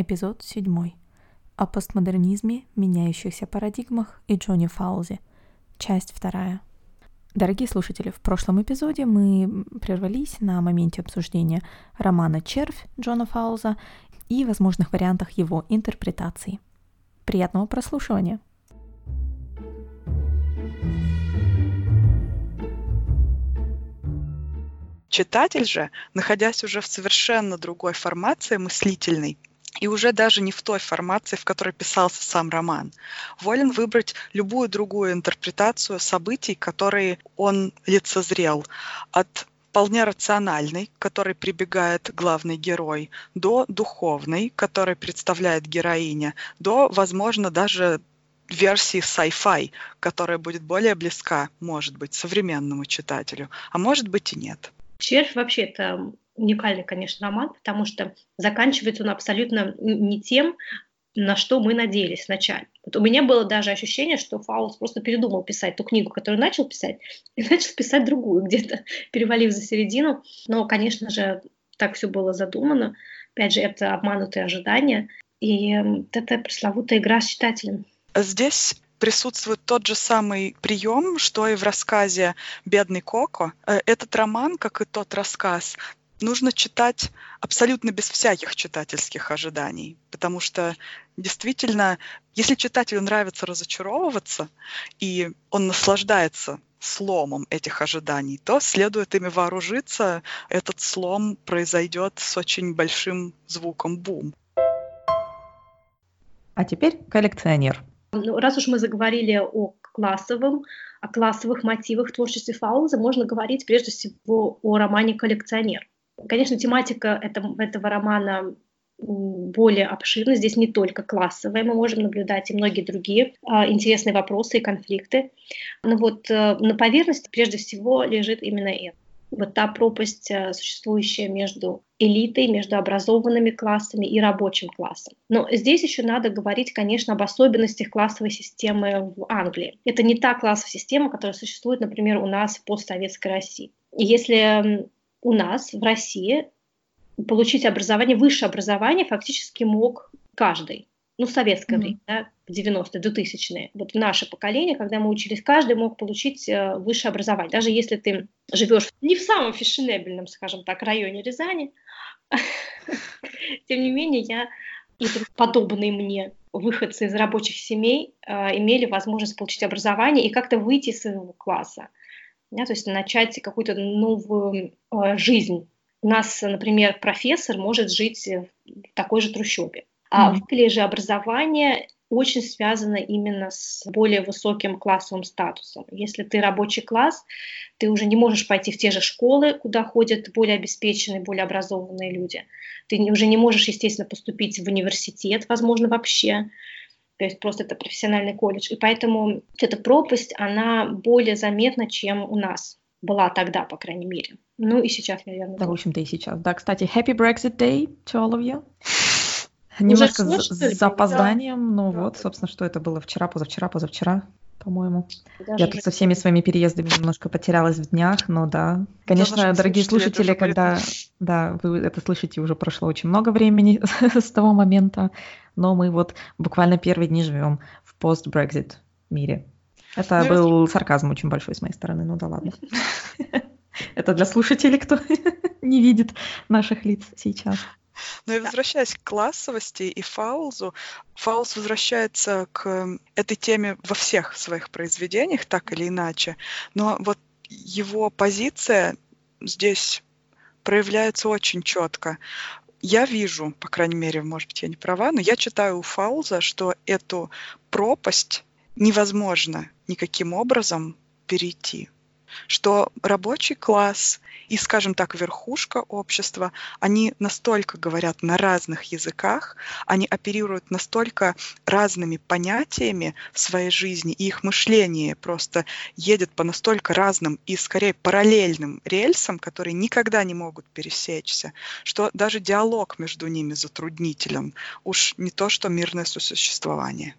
эпизод 7. О постмодернизме, меняющихся парадигмах и Джонни Фаулзе. Часть 2. Дорогие слушатели, в прошлом эпизоде мы прервались на моменте обсуждения романа «Червь» Джона Фауза и возможных вариантах его интерпретации. Приятного прослушивания! Читатель же, находясь уже в совершенно другой формации мыслительной, и уже даже не в той формации, в которой писался сам роман, волен выбрать любую другую интерпретацию событий, которые он лицезрел, от вполне рациональной, к которой прибегает главный герой, до духовной, которой представляет героиня, до, возможно, даже версии sci-fi, которая будет более близка, может быть, современному читателю, а может быть и нет. «Червь» вообще это уникальный, конечно, роман, потому что заканчивается он абсолютно не тем, на что мы надеялись вначале. Вот у меня было даже ощущение, что Фаулс просто передумал писать ту книгу, которую начал писать, и начал писать другую, где-то перевалив за середину. Но, конечно же, так все было задумано. Опять же, это обманутые ожидания. И это пресловутая игра с читателем. Здесь присутствует тот же самый прием, что и в рассказе «Бедный Коко». Э, этот роман, как и тот рассказ, нужно читать абсолютно без всяких читательских ожиданий, потому что действительно, если читателю нравится разочаровываться, и он наслаждается сломом этих ожиданий, то следует ими вооружиться. Этот слом произойдет с очень большим звуком бум. А теперь коллекционер. Ну, раз уж мы заговорили о классовом, о классовых мотивах творчества Фауза, можно говорить прежде всего о романе «Коллекционер». Конечно, тематика этого, этого романа более обширна. Здесь не только классовая, мы можем наблюдать и многие другие а, интересные вопросы и конфликты. Но вот а, на поверхности прежде всего лежит именно это вот та пропасть, э, существующая между элитой, между образованными классами и рабочим классом. Но здесь еще надо говорить, конечно, об особенностях классовой системы в Англии. Это не та классовая система, которая существует, например, у нас в постсоветской России. И если у нас в России получить образование, высшее образование фактически мог каждый ну, советское mm-hmm. время, да, 90-е, 2000-е. Вот наше поколение, когда мы учились, каждый мог получить э, высшее образование. Даже если ты живешь не в самом фешенебельном, скажем так, районе Рязани, тем не менее, я и подобные мне выходцы из рабочих семей э, имели возможность получить образование и как-то выйти из своего класса. Да, то есть начать какую-то новую э, жизнь. У нас, например, профессор может жить в такой же трущобе. А mm-hmm. в Англии же образование очень связано именно с более высоким классовым статусом. Если ты рабочий класс, ты уже не можешь пойти в те же школы, куда ходят более обеспеченные, более образованные люди. Ты уже не можешь, естественно, поступить в университет, возможно, вообще. То есть просто это профессиональный колледж. И поэтому эта пропасть, она более заметна, чем у нас была тогда, по крайней мере. Ну и сейчас, наверное. Да, в общем-то и сейчас. Да, кстати, Happy Brexit Day to all of you. Немножко с, с запозданием, да. но вот, собственно, что это было вчера, позавчера, позавчера, по-моему. Даже Я тут со всеми своими переездами немножко потерялась в днях, но да. Конечно, дорогие слушатели, когда да, вы это слышите, уже прошло очень много времени с того момента, но мы вот буквально первые дни живем в пост-Брекзит мире. Это ну, был сарказм очень большой с моей стороны, ну да ладно. Это для слушателей, кто не видит наших лиц сейчас. Но и возвращаясь к классовости и Фаулзу, Фаулз возвращается к этой теме во всех своих произведениях, так или иначе. Но вот его позиция здесь проявляется очень четко. Я вижу, по крайней мере, может быть, я не права, но я читаю у Фаулза, что эту пропасть невозможно никаким образом перейти что рабочий класс и, скажем так, верхушка общества, они настолько говорят на разных языках, они оперируют настолько разными понятиями своей жизни, и их мышление просто едет по настолько разным и, скорее, параллельным рельсам, которые никогда не могут пересечься, что даже диалог между ними затруднителен. Уж не то, что мирное сосуществование.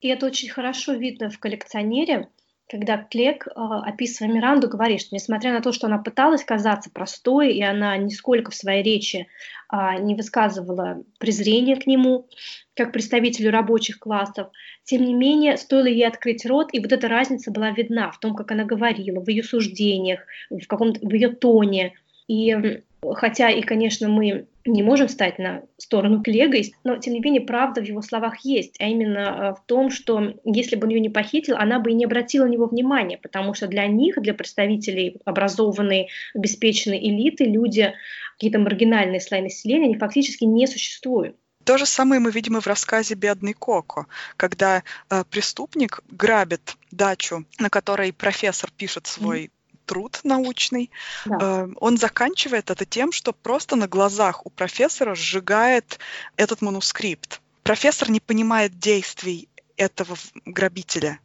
И это очень хорошо видно в коллекционере, когда Клек, а, описывая Миранду, говорит, что несмотря на то, что она пыталась казаться простой, и она нисколько в своей речи а, не высказывала презрения к нему, как представителю рабочих классов, тем не менее, стоило ей открыть рот, и вот эта разница была видна в том, как она говорила, в ее суждениях, в, каком в ее тоне. И хотя и, конечно, мы не можем встать на сторону Клега, но, тем не менее, правда в его словах есть, а именно э, в том, что если бы он ее не похитил, она бы и не обратила на него внимания, потому что для них, для представителей образованной, обеспеченной элиты, люди, какие-то маргинальные слои населения, они фактически не существуют. То же самое мы видим и в рассказе «Бедный Коко», когда э, преступник грабит дачу, на которой профессор пишет свой труд научный, да. Э, он заканчивает это тем, что просто на глазах у профессора сжигает этот манускрипт. Профессор не понимает действий этого грабителя,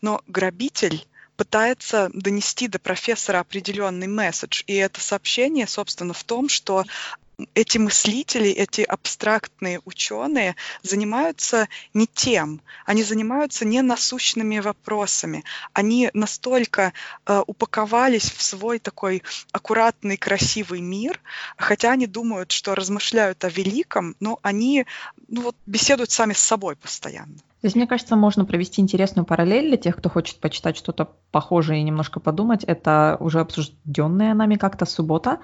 но грабитель пытается донести до профессора определенный месседж. И это сообщение, собственно, в том, что эти мыслители, эти абстрактные ученые занимаются не тем, они занимаются не насущными вопросами. Они настолько э, упаковались в свой такой аккуратный, красивый мир, хотя они думают, что размышляют о великом, но они ну, вот, беседуют сами с собой постоянно. Здесь, мне кажется, можно провести интересную параллель для тех, кто хочет почитать что-то похожее и немножко подумать. Это уже обсужденная нами как-то суббота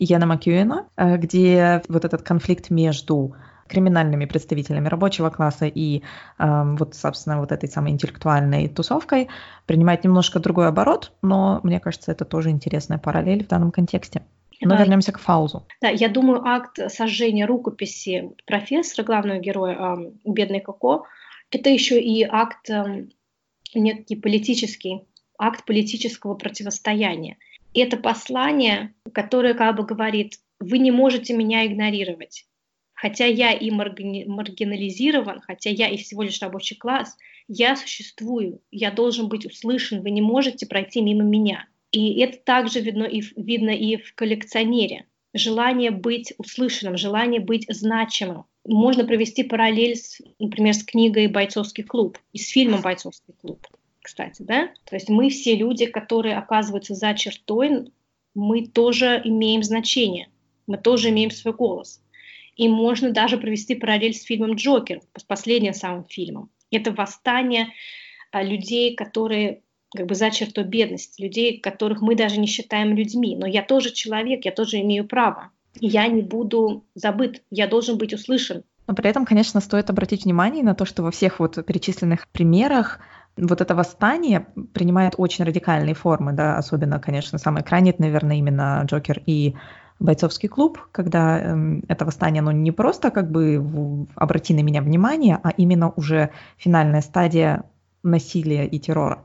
Яна Макьюэна, э, где вот этот конфликт между криминальными представителями рабочего класса и э, вот, собственно, вот этой самой интеллектуальной тусовкой принимает немножко другой оборот, но мне кажется, это тоже интересная параллель в данном контексте. Но да. вернемся к Фаузу. Да, я думаю, акт сожжения рукописи профессора, главного героя э, «Бедный Коко», это еще и акт э, некий политический, акт политического противостояния – это послание, которое как бы говорит, вы не можете меня игнорировать. Хотя я и маргинализирован, хотя я и всего лишь рабочий класс, я существую, я должен быть услышан, вы не можете пройти мимо меня. И это также видно и, видно и в коллекционере. Желание быть услышанным, желание быть значимым. Можно провести параллель, с, например, с книгой «Бойцовский клуб» и с фильмом «Бойцовский клуб» кстати, да? То есть мы все люди, которые оказываются за чертой, мы тоже имеем значение, мы тоже имеем свой голос. И можно даже провести параллель с фильмом «Джокер», с последним самым фильмом. Это восстание а, людей, которые как бы за чертой бедности, людей, которых мы даже не считаем людьми. Но я тоже человек, я тоже имею право. я не буду забыт, я должен быть услышан. Но при этом, конечно, стоит обратить внимание на то, что во всех вот перечисленных примерах вот это восстание принимает очень радикальные формы, да, особенно, конечно, самый крайний, наверное, именно Джокер и бойцовский клуб, когда э, это восстание, оно не просто как бы в, обрати на меня внимание, а именно уже финальная стадия насилия и террора.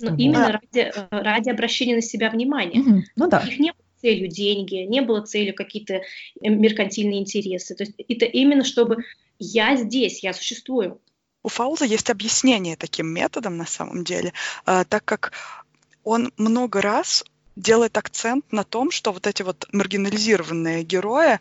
Ну, вот. именно ради, ради обращения на себя внимания. Mm-hmm. Ну да. Их не было целью деньги, не было целью какие-то меркантильные интересы. То есть это именно чтобы я здесь, я существую. У Фауза есть объяснение таким методом на самом деле, э, так как он много раз делает акцент на том, что вот эти вот маргинализированные герои,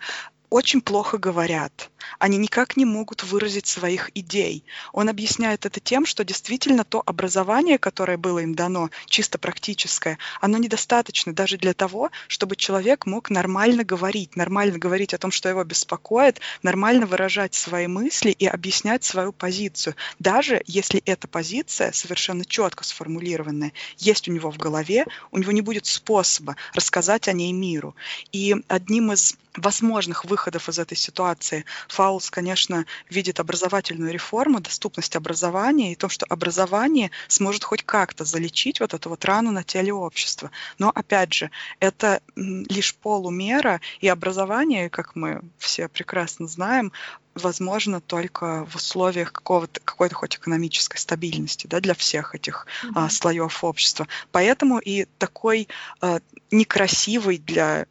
очень плохо говорят. Они никак не могут выразить своих идей. Он объясняет это тем, что действительно то образование, которое было им дано, чисто практическое, оно недостаточно даже для того, чтобы человек мог нормально говорить, нормально говорить о том, что его беспокоит, нормально выражать свои мысли и объяснять свою позицию. Даже если эта позиция совершенно четко сформулированная, есть у него в голове, у него не будет способа рассказать о ней миру. И одним из возможных выходов из этой ситуации Фаулс, конечно, видит образовательную реформу, доступность образования и то, что образование сможет хоть как-то залечить вот эту вот рану на теле общества. Но, опять же, это лишь полумера, и образование, как мы все прекрасно знаем, возможно только в условиях какого-то, какой-то хоть экономической стабильности да, для всех этих mm-hmm. а, слоев общества. Поэтому и такой а, некрасивый для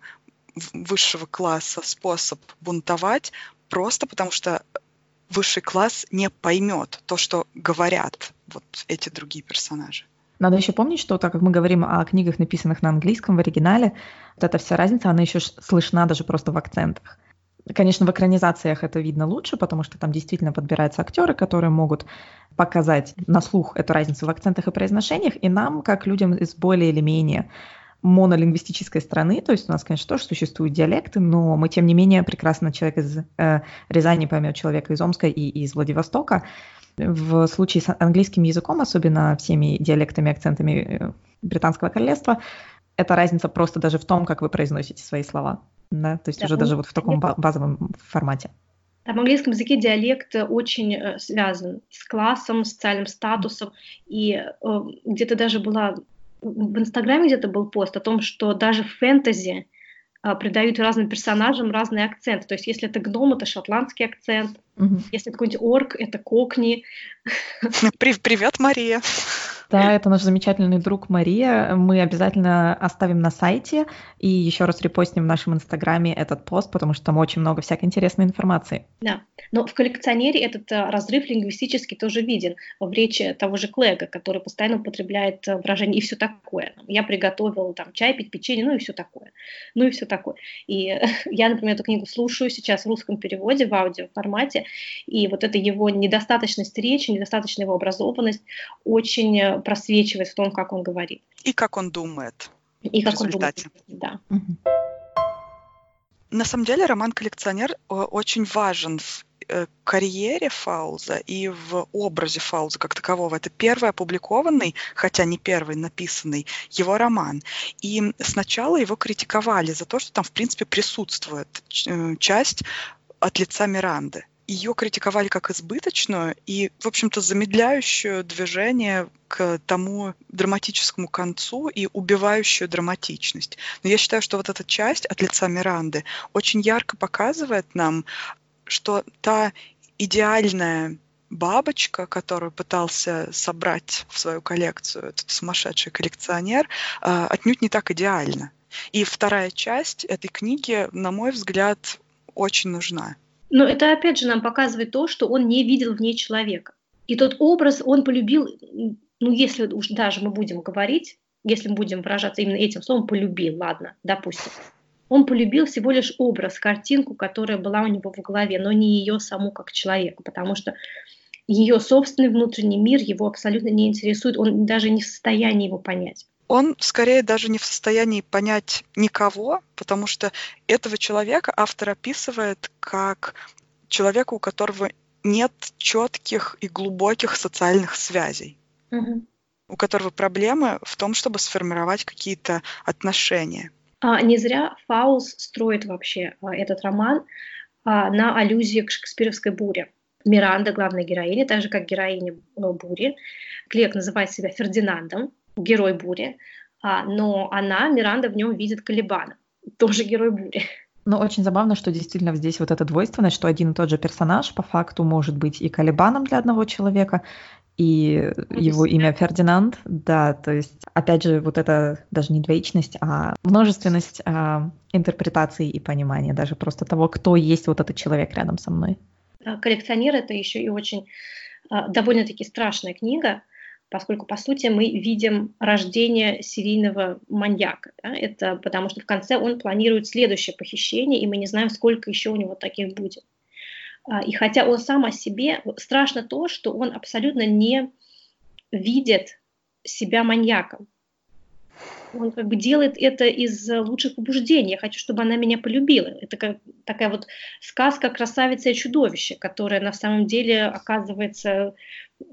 высшего класса способ бунтовать, просто потому что высший класс не поймет то, что говорят вот эти другие персонажи. Надо еще помнить, что так как мы говорим о книгах, написанных на английском в оригинале, вот эта вся разница, она еще слышна даже просто в акцентах. Конечно, в экранизациях это видно лучше, потому что там действительно подбираются актеры, которые могут показать на слух эту разницу в акцентах и произношениях, и нам, как людям из более или менее монолингвистической страны, то есть у нас, конечно, тоже существуют диалекты, но мы, тем не менее, прекрасно человек из э, Рязани поймет человека из Омска и из Владивостока. В случае с английским языком, особенно всеми диалектами и акцентами э, Британского королевства, эта разница просто даже в том, как вы произносите свои слова. Да? То есть да, уже даже вот в таком базовом формате. В английском языке диалект очень э, связан с классом, социальным статусом. И э, где-то даже была в Инстаграме где-то был пост о том, что даже в фэнтези э, придают разным персонажам разные акценты. То есть если это гном, это шотландский акцент. Угу. Если это какой-нибудь орк, это кокни. Привет, Мария. Да, это наш замечательный друг Мария. Мы обязательно оставим на сайте и еще раз репостим в нашем инстаграме этот пост, потому что там очень много всякой интересной информации. Да, но в коллекционере этот э, разрыв лингвистический тоже виден в речи того же Клэга, который постоянно употребляет э, выражение «и все такое». Я приготовил там чай, пить печенье, ну и все такое. Ну и все такое. И я, например, эту книгу слушаю сейчас в русском переводе, в аудиоформате, и вот эта его недостаточность речи, недостаточная его образованность очень э, просвечивает в том, как он говорит. И как он думает. И как результате. он думает, да. На самом деле роман «Коллекционер» очень важен в э, карьере Фауза и в образе Фауза как такового. Это первый опубликованный, хотя не первый написанный, его роман. И сначала его критиковали за то, что там, в принципе, присутствует э, часть от лица Миранды ее критиковали как избыточную и, в общем-то, замедляющую движение к тому драматическому концу и убивающую драматичность. Но я считаю, что вот эта часть от лица Миранды очень ярко показывает нам, что та идеальная бабочка, которую пытался собрать в свою коллекцию этот сумасшедший коллекционер, а, отнюдь не так идеально. И вторая часть этой книги, на мой взгляд, очень нужна. Но это опять же нам показывает то, что он не видел в ней человека. И тот образ он полюбил, ну если уж даже мы будем говорить, если мы будем выражаться именно этим словом, полюбил, ладно, допустим. Он полюбил всего лишь образ, картинку, которая была у него в голове, но не ее саму как человека, потому что ее собственный внутренний мир его абсолютно не интересует, он даже не в состоянии его понять он скорее даже не в состоянии понять никого, потому что этого человека автор описывает как человека, у которого нет четких и глубоких социальных связей, угу. у которого проблемы в том, чтобы сформировать какие-то отношения. А, не зря Фаус строит вообще а, этот роман а, на аллюзии к шекспировской буре. Миранда, главная героиня, так же как героиня а, бури. Клек называет себя Фердинандом, герой бури, а, но она, Миранда, в нем видит Калибана, тоже герой бури. Ну, очень забавно, что действительно здесь вот эта двойственность, что один и тот же персонаж по факту может быть и Калибаном для одного человека, и ну, его имя Фердинанд, да, то есть, опять же, вот это даже не двоичность, а множественность а, интерпретаций и понимания, даже просто того, кто есть вот этот человек рядом со мной. Коллекционер — это еще и очень а, довольно-таки страшная книга, поскольку, по сути, мы видим рождение серийного маньяка. Да? Это потому что в конце он планирует следующее похищение, и мы не знаем, сколько еще у него таких будет. А, и хотя он сам о себе, страшно то, что он абсолютно не видит себя маньяком. Он как бы делает это из лучших побуждений. Я хочу, чтобы она меня полюбила. Это как, такая вот сказка «Красавица и чудовище», которая на самом деле оказывается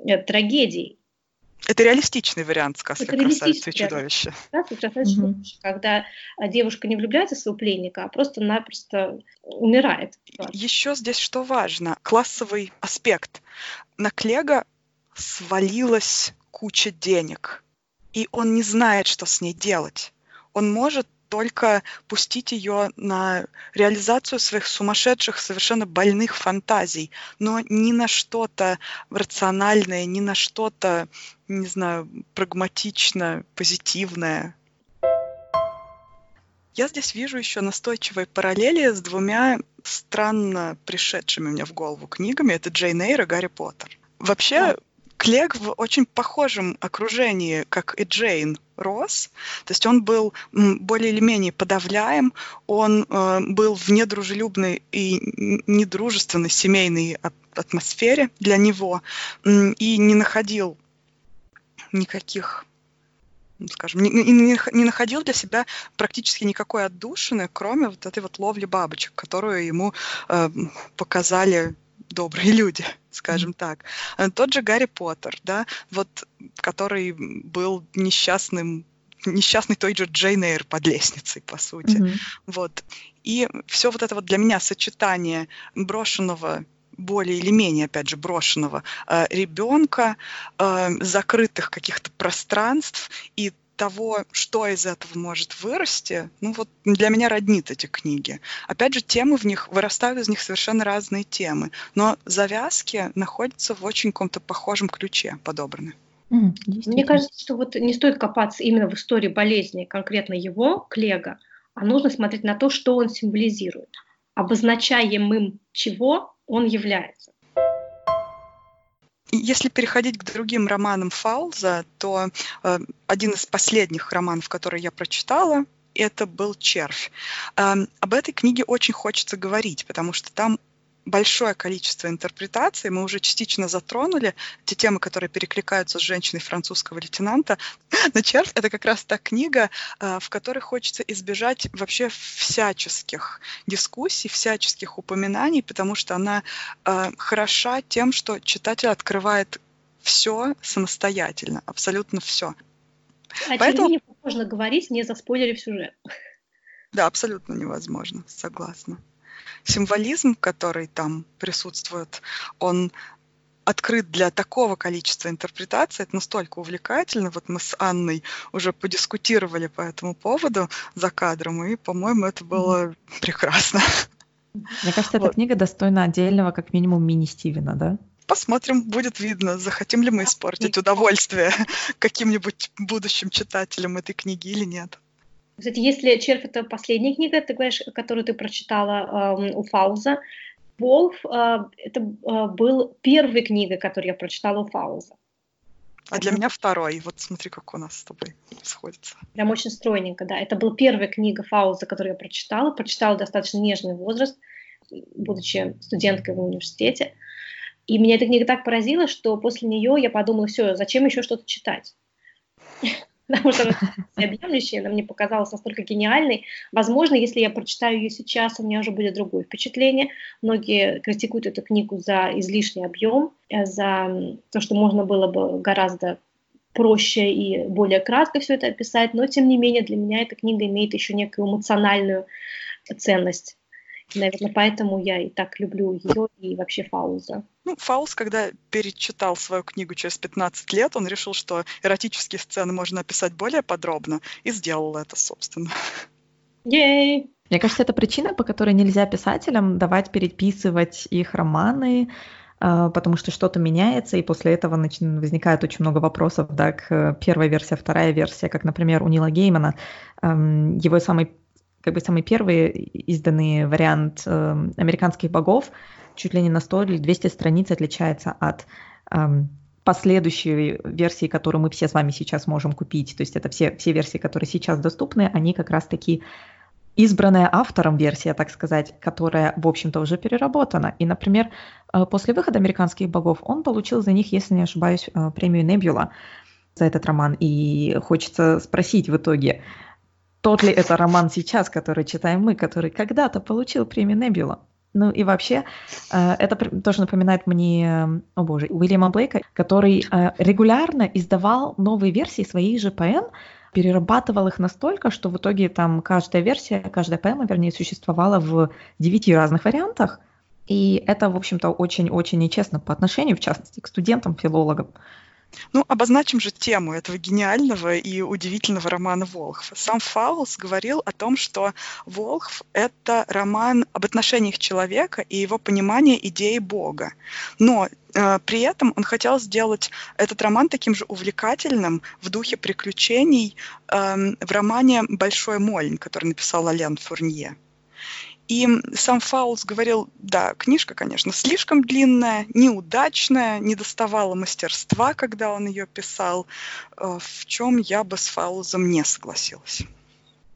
э, трагедией. Это реалистичный вариант сказки это «Красавица и чудовище». Сказка «Красавица и чудовище», когда а, девушка не влюбляется в своего пленника, а просто-напросто умирает. Еще здесь что важно, классовый аспект. На Клега свалилась куча денег, и он не знает, что с ней делать. Он может только пустить ее на реализацию своих сумасшедших, совершенно больных фантазий, но ни на что-то рациональное, ни на что-то, не знаю, прагматичное, позитивное. Я здесь вижу еще настойчивые параллели с двумя странно пришедшими мне в голову книгами. Это Джейн Эйр и Гарри Поттер. Вообще, Клег в очень похожем окружении, как и Джейн рос. То есть он был более или менее подавляем, он э, был в недружелюбной и недружественной семейной атмосфере для него и не находил никаких ну, скажем, не, не, не находил для себя практически никакой отдушины, кроме вот этой вот ловли бабочек, которую ему э, показали добрые люди, скажем так. Э, тот же Гарри Поттер, да, вот, который был несчастным несчастный той же Джейн Эйр под лестницей, по сути. Mm-hmm. Вот. И все вот это вот для меня сочетание брошенного более или менее, опять же, брошенного э, ребенка, э, закрытых каких-то пространств и того, что из этого может вырасти, ну вот для меня роднит эти книги. Опять же, темы в них, вырастают из них совершенно разные темы, но завязки находятся в очень каком-то похожем ключе подобраны. Mm, Мне кажется, что вот не стоит копаться именно в истории болезни конкретно его, Клега, а нужно смотреть на то, что он символизирует, обозначаемым чего он является. Если переходить к другим романам Фауза, то э, один из последних романов, который я прочитала, это был «Червь». Э, об этой книге очень хочется говорить, потому что там большое количество интерпретаций. Мы уже частично затронули те темы, которые перекликаются с женщиной французского лейтенанта. Но «Червь» — это как раз та книга, э, в которой хочется избежать вообще всяческих дискуссий, всяческих упоминаний, потому что она э, хороша тем, что читатель открывает все самостоятельно, абсолютно все. О Поэтому... можно говорить, не заспойлерив сюжет. Да, абсолютно невозможно, согласна символизм, который там присутствует, он открыт для такого количества интерпретаций, это настолько увлекательно. Вот мы с Анной уже подискутировали по этому поводу за кадром, и, по-моему, это было mm-hmm. прекрасно. Мне кажется, вот. эта книга достойна отдельного, как минимум, мини-Стивена, да? Посмотрим, будет видно, захотим ли мы испортить удовольствие каким-нибудь будущим читателям этой книги или нет. Кстати, если «Червь» — это последняя книга, ты говоришь, которую ты прочитала э, у Фауза, «Волф» э, — это э, был первой книгой, которую я прочитала у Фауза. А для меня второй. Вот смотри, как у нас с тобой сходится. Прям очень стройненько, да. Это была первая книга Фауза, которую я прочитала. Прочитала достаточно нежный возраст, будучи студенткой в университете. И меня эта книга так поразила, что после нее я подумала, все, зачем еще что-то читать? Потому что она всеобъемлющая, она мне показалась настолько гениальной. Возможно, если я прочитаю ее сейчас, у меня уже будет другое впечатление. Многие критикуют эту книгу за излишний объем, э, за то, что можно было бы гораздо проще и более кратко все это описать, но тем не менее для меня эта книга имеет еще некую эмоциональную ценность. Наверное, поэтому я и так люблю ее и вообще Фауза. Ну, Фауз, когда перечитал свою книгу через 15 лет, он решил, что эротические сцены можно описать более подробно, и сделал это, собственно. Ей! Мне кажется, это причина, по которой нельзя писателям давать переписывать их романы, а, потому что что-то меняется, и после этого возникает очень много вопросов да, к первой версии, вторая версия, как, например, у Нила Геймана. Его самый как бы самый первый изданный вариант э, американских богов чуть ли не на 100 или 200 страниц отличается от э, последующей версии, которую мы все с вами сейчас можем купить. То есть это все, все версии, которые сейчас доступны, они как раз-таки избранная автором версия, так сказать, которая, в общем-то, уже переработана. И, например, э, после выхода «Американских богов» он получил за них, если не ошибаюсь, э, премию Небюла за этот роман. И хочется спросить в итоге, тот ли это роман сейчас, который читаем мы, который когда-то получил премию Небюла. Ну и вообще, э, это тоже напоминает мне, о боже, Уильяма Блейка, который э, регулярно издавал новые версии своих же поэм, перерабатывал их настолько, что в итоге там каждая версия, каждая поэма, вернее, существовала в девяти разных вариантах. И это, в общем-то, очень-очень нечестно по отношению, в частности, к студентам, филологам. Ну, обозначим же тему этого гениального и удивительного романа Волхв. Сам Фаулс говорил о том, что Волхв — это роман об отношениях человека и его понимании идеи Бога. Но э, при этом он хотел сделать этот роман таким же увлекательным в духе приключений э, в романе «Большой Мольн», который написал Ален Фурнье. И сам Фаулс говорил, да, книжка, конечно, слишком длинная, неудачная, не доставала мастерства, когда он ее писал, э, в чем я бы с Фаулзом не согласилась.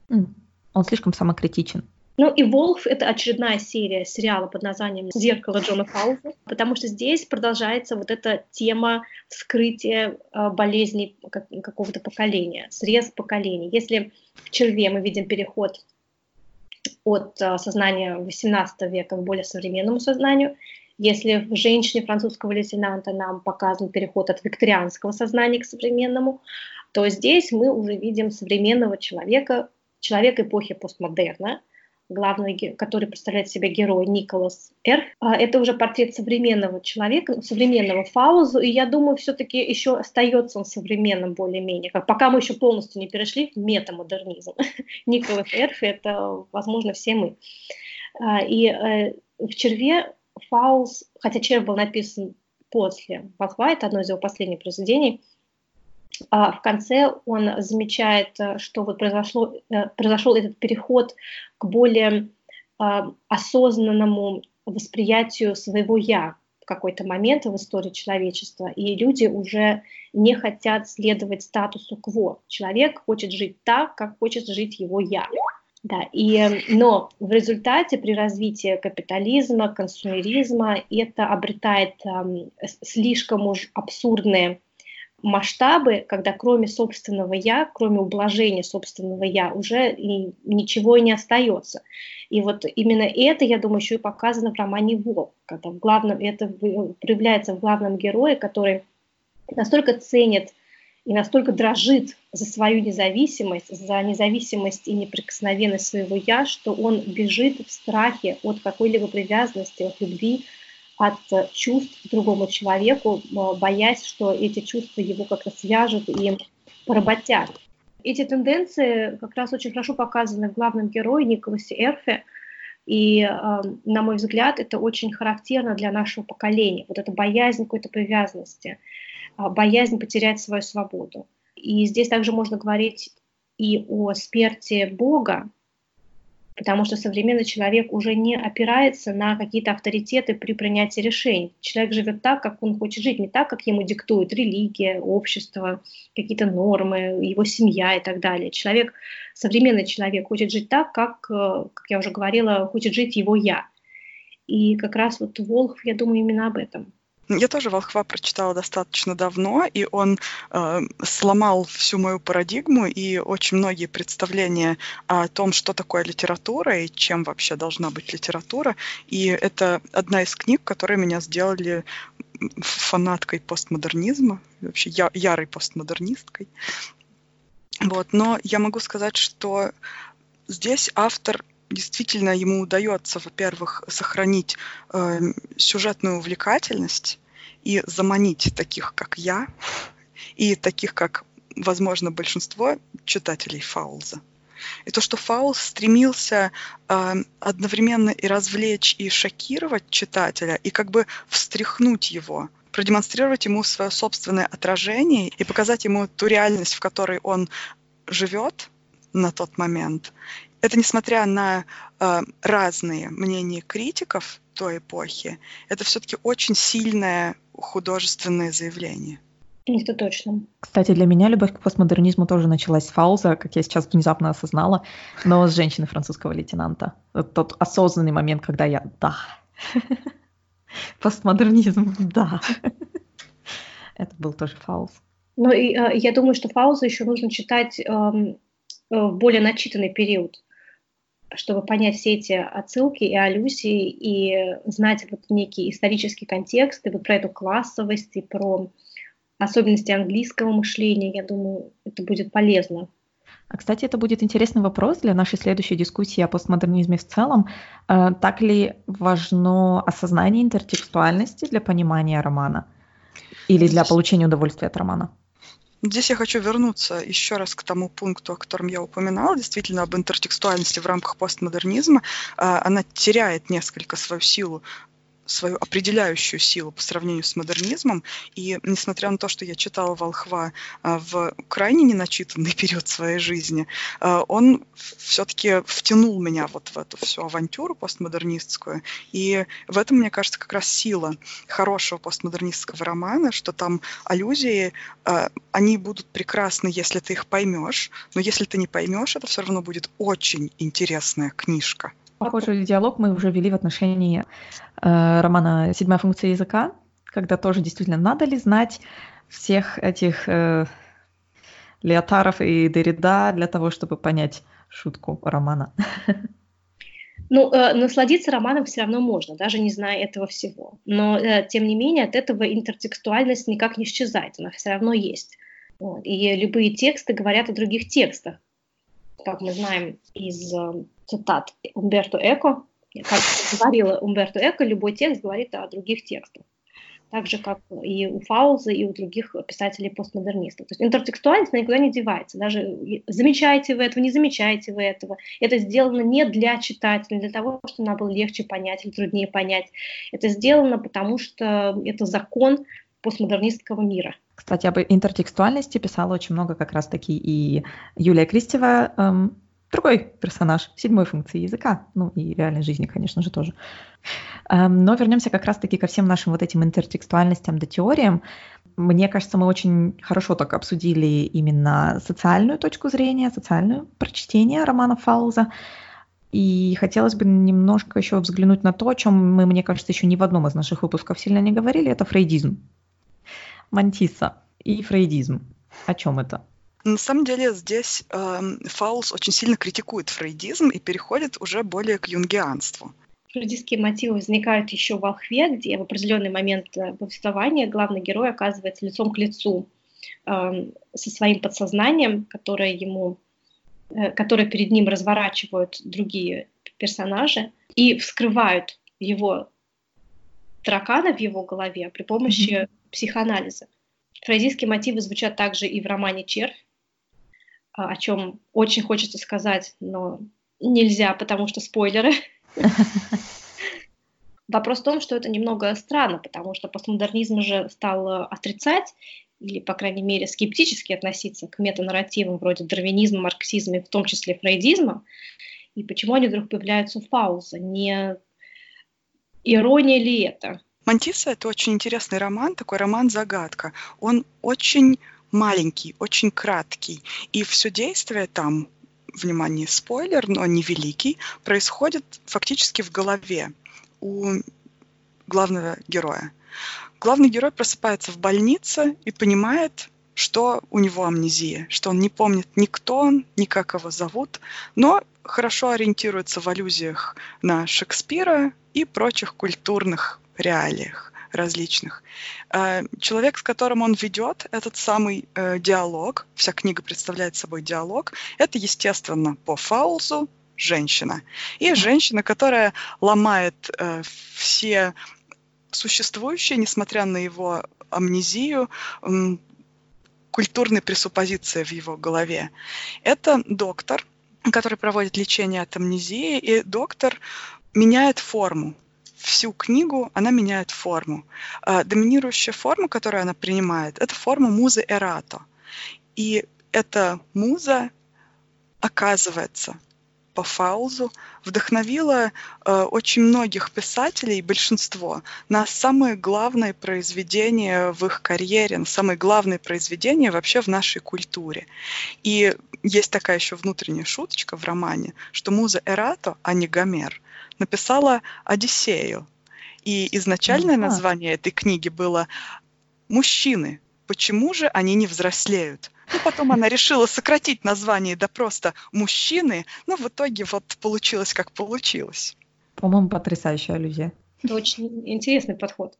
Он слишком самокритичен. Ну и «Волф» — это очередная серия сериала под названием «Зеркало Джона Фауза», потому что здесь продолжается вот эта тема вскрытия э, болезней какого-то поколения, срез поколений. Если в «Черве» мы видим переход от э, сознания XVIII века к более современному сознанию, если в «Женщине» французского лейтенанта нам показан переход от викторианского сознания к современному, то здесь мы уже видим современного человека, человека эпохи постмодерна – главный, который представляет себя герой Николас Р. А, это уже портрет современного человека, современного Фаузу, и я думаю, все-таки еще остается он современным более-менее, пока мы еще полностью не перешли в метамодернизм. Николас Р. это, возможно, все мы. А, и э, в «Черве» Фауз, хотя «Червь» был написан после «Волхва», это одно из его последних произведений, в конце он замечает, э, что вот произошло, э, произошел этот переход к более а, осознанному восприятию своего «я» в какой-то момент в истории человечества, и люди уже не хотят следовать статусу кво. Человек хочет жить так, как хочет жить его «я». Да, и, но в результате при развитии капитализма, консумеризма это обретает эм, слишком уж абсурдные масштабы, когда кроме собственного я, кроме ублажения собственного я, уже и ничего и не остается. И вот именно это, я думаю, еще и показано в романе «Волк», когда в главном, это проявляется в главном герое, который настолько ценит и настолько дрожит за свою независимость, за независимость и неприкосновенность своего «я», что он бежит в страхе от какой-либо привязанности, от любви, от чувств другому человеку, боясь, что эти чувства его как-то свяжут и поработят. Эти тенденции как раз очень хорошо показаны в главном герое Николасе Эрфе, и, на мой взгляд, это очень характерно для нашего поколения. Вот эта боязнь какой-то привязанности, а, боязнь потерять свою свободу. И здесь также можно говорить и о смерти Бога, потому что современный человек уже не опирается на какие-то авторитеты при принятии решений. Человек живет так, как он хочет жить, не так, как ему диктует религия, общество, какие-то нормы, его семья и так далее. Человек, современный человек хочет жить так, как, э, как я уже говорила, хочет жить его «я». И как раз вот Волхов, я думаю, именно об этом. Я тоже «Волхва» прочитала достаточно давно, и он э, сломал всю мою парадигму и очень многие представления о том, что такое литература и чем вообще должна быть литература. И это одна из книг, которые меня сделали фанаткой постмодернизма, вообще я, ярой постмодернисткой. Вот. Но я могу сказать, что здесь автор действительно ему удается, во-первых, сохранить э, сюжетную увлекательность и заманить таких, как я, и таких, как, возможно, большинство читателей Фаулза. И то, что Фаулс стремился э, одновременно и развлечь, и шокировать читателя, и как бы встряхнуть его, продемонстрировать ему свое собственное отражение и показать ему ту реальность, в которой он живет на тот момент, это несмотря на э, разные мнения критиков той эпохи, это все-таки очень сильное художественное заявление. Это точно. Кстати, для меня любовь к постмодернизму тоже началась с Фауза, как я сейчас внезапно осознала, но с женщины французского лейтенанта. Тот осознанный момент, когда я «да». Постмодернизм, да. Это был тоже Фауз. Ну, и, э, я думаю, что Фауза еще нужно читать эм, э, в более начитанный период чтобы понять все эти отсылки и аллюзии и знать вот некий исторический контекст и вот про эту классовость и про особенности английского мышления, я думаю, это будет полезно. А, кстати, это будет интересный вопрос для нашей следующей дискуссии о постмодернизме в целом. Э, так ли важно осознание интертекстуальности для понимания романа или для получения удовольствия от романа? Здесь я хочу вернуться еще раз к тому пункту, о котором я упоминала, действительно об интертекстуальности в рамках постмодернизма. А, она теряет несколько свою силу свою определяющую силу по сравнению с модернизмом. И несмотря на то, что я читала Волхва а, в крайне неначитанный период своей жизни, а, он все-таки втянул меня вот в эту всю авантюру постмодернистскую. И в этом, мне кажется, как раз сила хорошего постмодернистского романа, что там аллюзии, а, они будут прекрасны, если ты их поймешь, но если ты не поймешь, это все равно будет очень интересная книжка Похожий диалог мы уже вели в отношении э, романа «Седьмая функция языка», когда тоже действительно надо ли знать всех этих э, Леотаров и Derrida для того, чтобы понять шутку романа. Ну, э, насладиться романом все равно можно, даже не зная этого всего. Но, э, тем не менее, от этого интертекстуальность никак не исчезает, она все равно есть. Вот. И любые тексты говорят о других текстах. Как мы знаем из э, цитат Умберто Эко, как говорила Умберто Эко, любой текст говорит о других текстах так же, как и у Фауза, и у других писателей-постмодернистов. То есть интертекстуальность никуда не девается. Даже замечаете вы этого, не замечаете вы этого. Это сделано не для читателя, для того, чтобы нам было легче понять или труднее понять. Это сделано потому, что это закон постмодернистского мира. Кстати, об интертекстуальности писала очень много как раз-таки и Юлия Кристева, эм, другой персонаж седьмой функции языка, ну и реальной жизни, конечно же, тоже. Эм, но вернемся как раз-таки ко всем нашим вот этим интертекстуальностям да теориям. Мне кажется, мы очень хорошо так обсудили именно социальную точку зрения, социальное прочтение романа Фауза. И хотелось бы немножко еще взглянуть на то, о чем мы, мне кажется, еще ни в одном из наших выпусков сильно не говорили, это фрейдизм. Мантиса и фрейдизм. О чем это? На самом деле здесь э, Фаулс очень сильно критикует фрейдизм и переходит уже более к юнгианству. Фрейдистские мотивы возникают еще в «Волхве», где в определенный момент э, повествования главный герой оказывается лицом к лицу э, со своим подсознанием, которое ему, э, которое перед ним разворачивают другие персонажи и вскрывают его тараканы в его голове при помощи mm-hmm. Психоанализа. Фрейдистские мотивы звучат также и в романе «Червь», а, о чем очень хочется сказать, но нельзя, потому что спойлеры. Вопрос в том, что это немного странно, потому что постмодернизм уже стал э, отрицать или, по крайней мере, скептически относиться к метанарративам вроде дарвинизма, марксизма и в том числе фрейдизма. И почему они вдруг появляются у Фауза? Не ирония ли это? Мантиса — это очень интересный роман, такой роман-загадка. Он очень маленький, очень краткий. И все действие там, внимание, спойлер, но не великий, происходит фактически в голове у главного героя. Главный герой просыпается в больнице и понимает, что у него амнезия, что он не помнит ни кто он, ни как его зовут, но хорошо ориентируется в аллюзиях на Шекспира и прочих культурных реалиях различных. Э, человек, с которым он ведет этот самый э, диалог, вся книга представляет собой диалог, это, естественно, по Фаулзу женщина. И женщина, которая ломает э, все существующие, несмотря на его амнезию, культурные пресуппозиции в его голове. Это доктор, который проводит лечение от амнезии, и доктор меняет форму всю книгу она меняет форму. А, доминирующая форма, которую она принимает, это форма музы Эрато. И эта муза, оказывается, по Фаузу вдохновила э, очень многих писателей, большинство, на самые главные произведения в их карьере, на самые главные произведения вообще в нашей культуре. И есть такая еще внутренняя шуточка в романе, что муза Эрато, а не Гомер, написала «Одиссею». И изначальное ага. название этой книги было «Мужчины. Почему же они не взрослеют?» Ну, потом она решила сократить название до просто «Мужчины», но в итоге вот получилось, как получилось. По-моему, потрясающая аллюзия. Это очень интересный подход.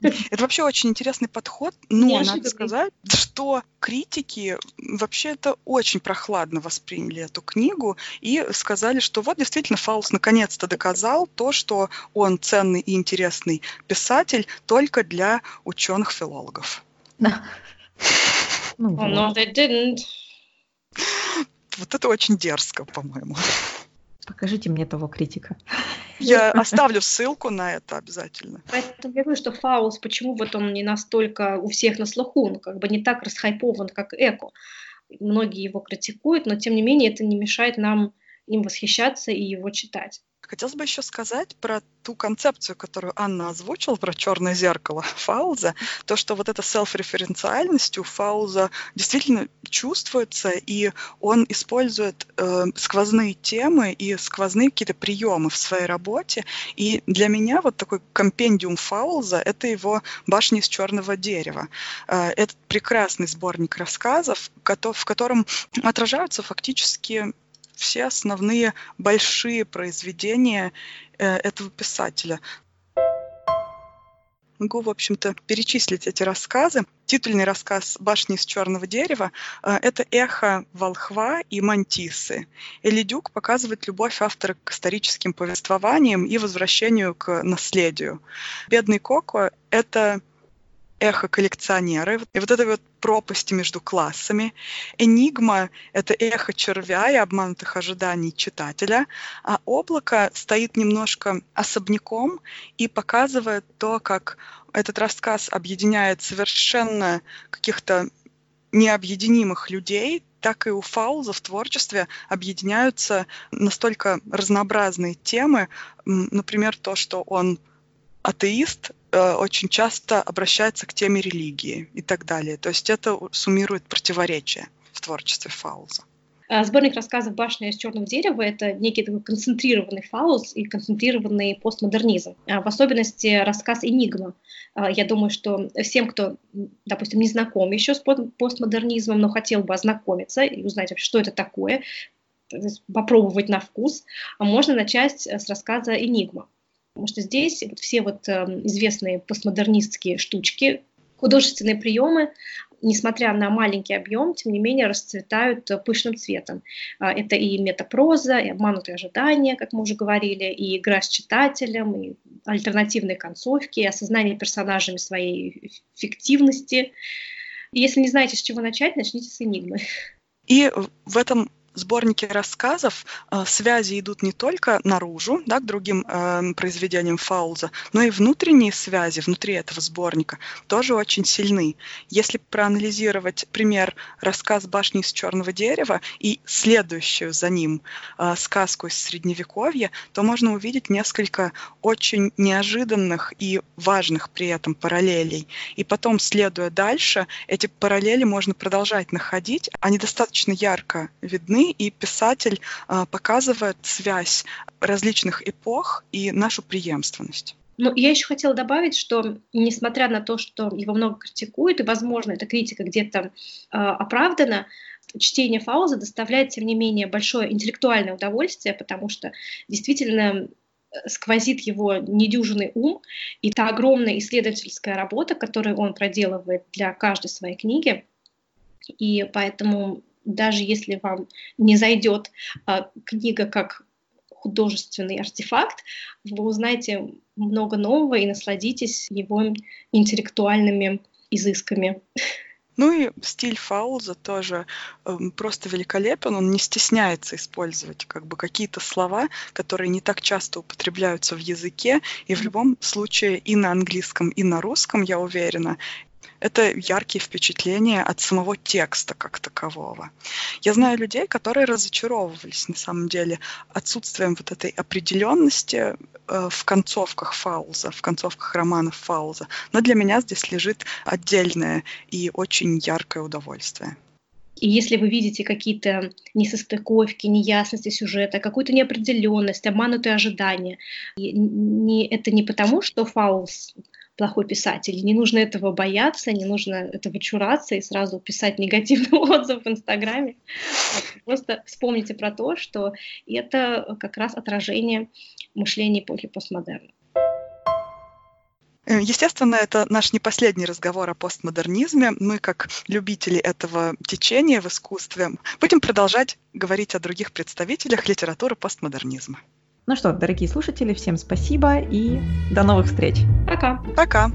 Это вообще очень интересный подход, но Неожиданный. надо сказать, что критики вообще это очень прохладно восприняли эту книгу и сказали, что вот действительно Фаус наконец-то доказал то, что он ценный и интересный писатель только для ученых-филологов. Да. Ну, no, they didn't. Вот это очень дерзко, по-моему. Покажите мне того критика. Я оставлю ссылку на это обязательно. Поэтому я говорю, что Фаус, почему вот он не настолько у всех на слуху, ну, как бы не так расхайпован, как Эко. Многие его критикуют, но тем не менее это не мешает нам им восхищаться и его читать. Хотелось бы еще сказать про ту концепцию, которую Анна озвучила, про черное зеркало Фауза, то, что вот эта селф-референциальность у Фауза действительно чувствуется, и он использует э, сквозные темы и сквозные какие-то приемы в своей работе. И для меня вот такой компендиум Фауза — это его «Башня из черного дерева». Э, этот прекрасный сборник рассказов, в котором отражаются фактически все основные большие произведения э, этого писателя. Могу, в общем-то, перечислить эти рассказы. Титульный рассказ «Башни из черного дерева» э, — это эхо волхва и мантисы. Элидюк показывает любовь автора к историческим повествованиям и возвращению к наследию. «Бедный Коко» — это эхо коллекционера и вот этой вот пропасти между классами. Энигма — это эхо червя и обманутых ожиданий читателя, а облако стоит немножко особняком и показывает то, как этот рассказ объединяет совершенно каких-то необъединимых людей, так и у Фауза в творчестве объединяются настолько разнообразные темы, например, то, что он атеист, очень часто обращается к теме религии и так далее. То есть это суммирует противоречия в творчестве Фауза. А, сборник рассказов «Башня из черного дерева» — это некий такой концентрированный фауз и концентрированный постмодернизм. А, в особенности рассказ «Энигма». А, я думаю, что всем, кто, допустим, не знаком еще с постмодернизмом, но хотел бы ознакомиться и узнать что это такое, попробовать на вкус, можно начать с рассказа «Энигма». Потому что здесь все вот э, известные постмодернистские штучки, художественные приемы, несмотря на маленький объем, тем не менее расцветают пышным цветом. А, это и метапроза, и обманутые ожидания, как мы уже говорили, и игра с читателем, и альтернативные концовки, и осознание персонажами своей фиктивности. И если не знаете, с чего начать, начните с «Энигмы». И в этом сборнике рассказов э, связи идут не только наружу, да, к другим э, произведениям Фаулза, но и внутренние связи внутри этого сборника тоже очень сильны. Если проанализировать пример рассказ «Башни из черного дерева» и следующую за ним э, сказку из Средневековья, то можно увидеть несколько очень неожиданных и важных при этом параллелей. И потом, следуя дальше, эти параллели можно продолжать находить. Они достаточно ярко видны, и писатель а, показывает связь различных эпох и нашу преемственность. Ну, я еще хотела добавить, что несмотря на то, что его много критикуют, и, возможно, эта критика где-то э, оправдана, чтение Фауза доставляет, тем не менее, большое интеллектуальное удовольствие, потому что действительно э, сквозит его недюжинный ум и та огромная исследовательская работа, которую он проделывает для каждой своей книги. И поэтому даже если вам не зайдет а, книга как художественный артефакт, вы узнаете много нового и насладитесь его интеллектуальными изысками. Ну и стиль Фаулза тоже э, просто великолепен. Он не стесняется использовать как бы какие-то слова, которые не так часто употребляются в языке. И в любом случае и на английском, и на русском, я уверена, это яркие впечатления от самого текста как такового. Я знаю людей, которые разочаровывались на самом деле отсутствием вот этой определенности э, в концовках Фауза, в концовках романов Фауза. Но для меня здесь лежит отдельное и очень яркое удовольствие. И если вы видите какие-то несостыковки, неясности сюжета, какую-то неопределенность, обманутые ожидания, не, это не потому, что Фаулс плохой писатель. Не нужно этого бояться, не нужно этого чураться и сразу писать негативный отзыв в Инстаграме. Просто вспомните про то, что это как раз отражение мышления эпохи постмодерна. Э, естественно, это наш не последний разговор о постмодернизме. Мы, как любители этого течения в искусстве, будем продолжать говорить о других представителях литературы постмодернизма. Ну что, дорогие слушатели, всем спасибо и до новых встреч. Пока. Пока.